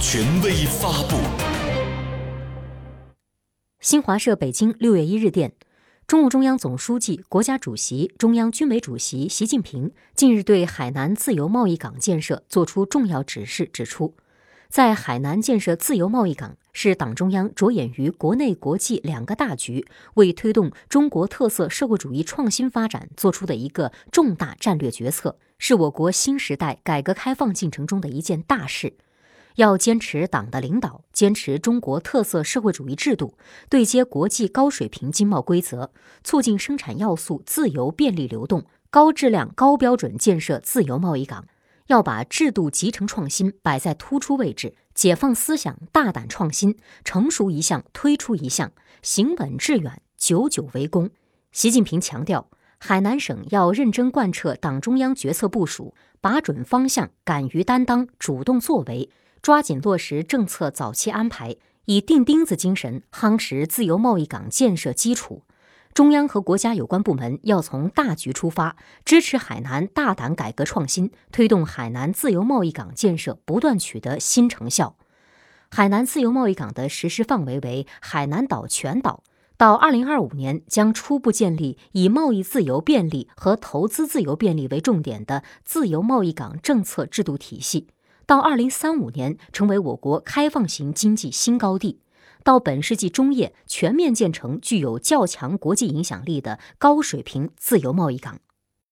权威发布。新华社北京六月一日电，中共中央总书记、国家主席、中央军委主席习近平近日对海南自由贸易港建设作出重要指示，指出，在海南建设自由贸易港是党中央着眼于国内国际两个大局，为推动中国特色社会主义创新发展作出的一个重大战略决策。是我国新时代改革开放进程中的一件大事，要坚持党的领导，坚持中国特色社会主义制度，对接国际高水平经贸规则，促进生产要素自由便利流动，高质量高标准建设自由贸易港。要把制度集成创新摆在突出位置，解放思想，大胆创新，成熟一项推出一项，行稳致远，久久为功。习近平强调。海南省要认真贯彻党中央决策部署，把准方向，敢于担当，主动作为，抓紧落实政策早期安排，以钉钉子精神夯实自由贸易港建设基础。中央和国家有关部门要从大局出发，支持海南大胆改革创新，推动海南自由贸易港建设不断取得新成效。海南自由贸易港的实施范围为海南岛全岛。到二零二五年，将初步建立以贸易自由便利和投资自由便利为重点的自由贸易港政策制度体系；到二零三五年，成为我国开放型经济新高地；到本世纪中叶，全面建成具有较强国际影响力的高水平自由贸易港。